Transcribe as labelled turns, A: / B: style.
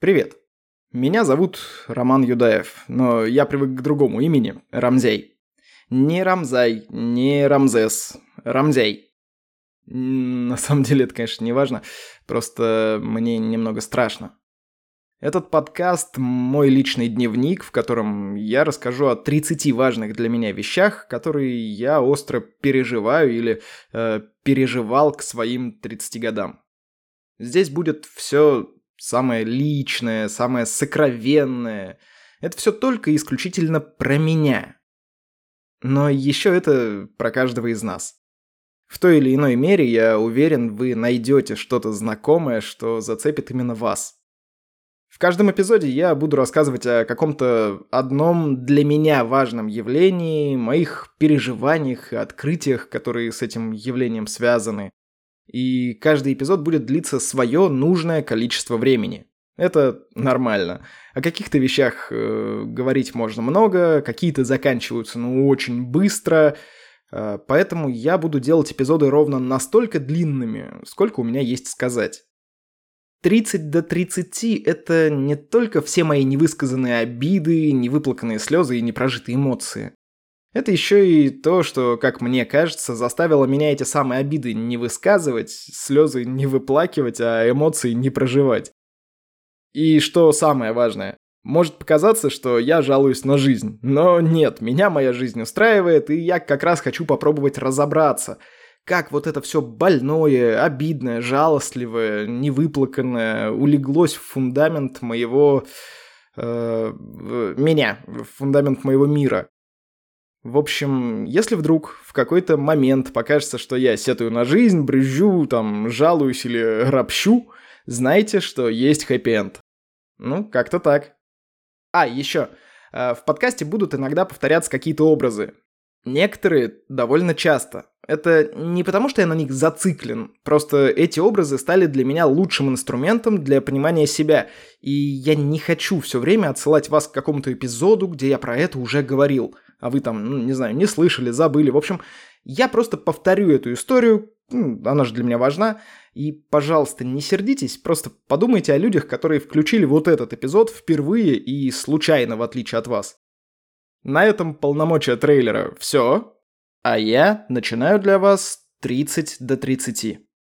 A: Привет. Меня зовут Роман Юдаев, но я привык к другому имени – Рамзей. Не Рамзай, не Рамзес, Рамзей. На самом деле это, конечно, не важно, просто мне немного страшно. Этот подкаст – мой личный дневник, в котором я расскажу о 30 важных для меня вещах, которые я остро переживаю или э, переживал к своим 30 годам. Здесь будет все самое личное, самое сокровенное. Это все только исключительно про меня. Но еще это про каждого из нас. В той или иной мере, я уверен, вы найдете что-то знакомое, что зацепит именно вас. В каждом эпизоде я буду рассказывать о каком-то одном для меня важном явлении, моих переживаниях и открытиях, которые с этим явлением связаны. И каждый эпизод будет длиться свое нужное количество времени. Это нормально. О каких-то вещах э, говорить можно много, какие-то заканчиваются ну очень быстро, э, поэтому я буду делать эпизоды ровно настолько длинными, сколько у меня есть сказать. 30 до 30 – это не только все мои невысказанные обиды, невыплаканные слезы и непрожитые эмоции. Это еще и то, что, как мне кажется, заставило меня эти самые обиды не высказывать, слезы не выплакивать, а эмоции не проживать. И что самое важное, может показаться, что я жалуюсь на жизнь, но нет, меня моя жизнь устраивает, и я как раз хочу попробовать разобраться, как вот это все больное, обидное, жалостливое, невыплаканное улеглось в фундамент моего... Э, меня, в фундамент моего мира. В общем, если вдруг в какой-то момент покажется, что я сетую на жизнь, брюзжу, там, жалуюсь или ропщу, знайте, что есть хэппи-энд. Ну, как-то так. А, еще. Э, в подкасте будут иногда повторяться какие-то образы. Некоторые довольно часто. Это не потому, что я на них зациклен, просто эти образы стали для меня лучшим инструментом для понимания себя, и я не хочу все время отсылать вас к какому-то эпизоду, где я про это уже говорил, а вы там, ну, не знаю, не слышали, забыли. В общем, я просто повторю эту историю, она же для меня важна, и, пожалуйста, не сердитесь, просто подумайте о людях, которые включили вот этот эпизод впервые и случайно, в отличие от вас. На этом полномочия трейлера все, а я начинаю для вас 30 до 30.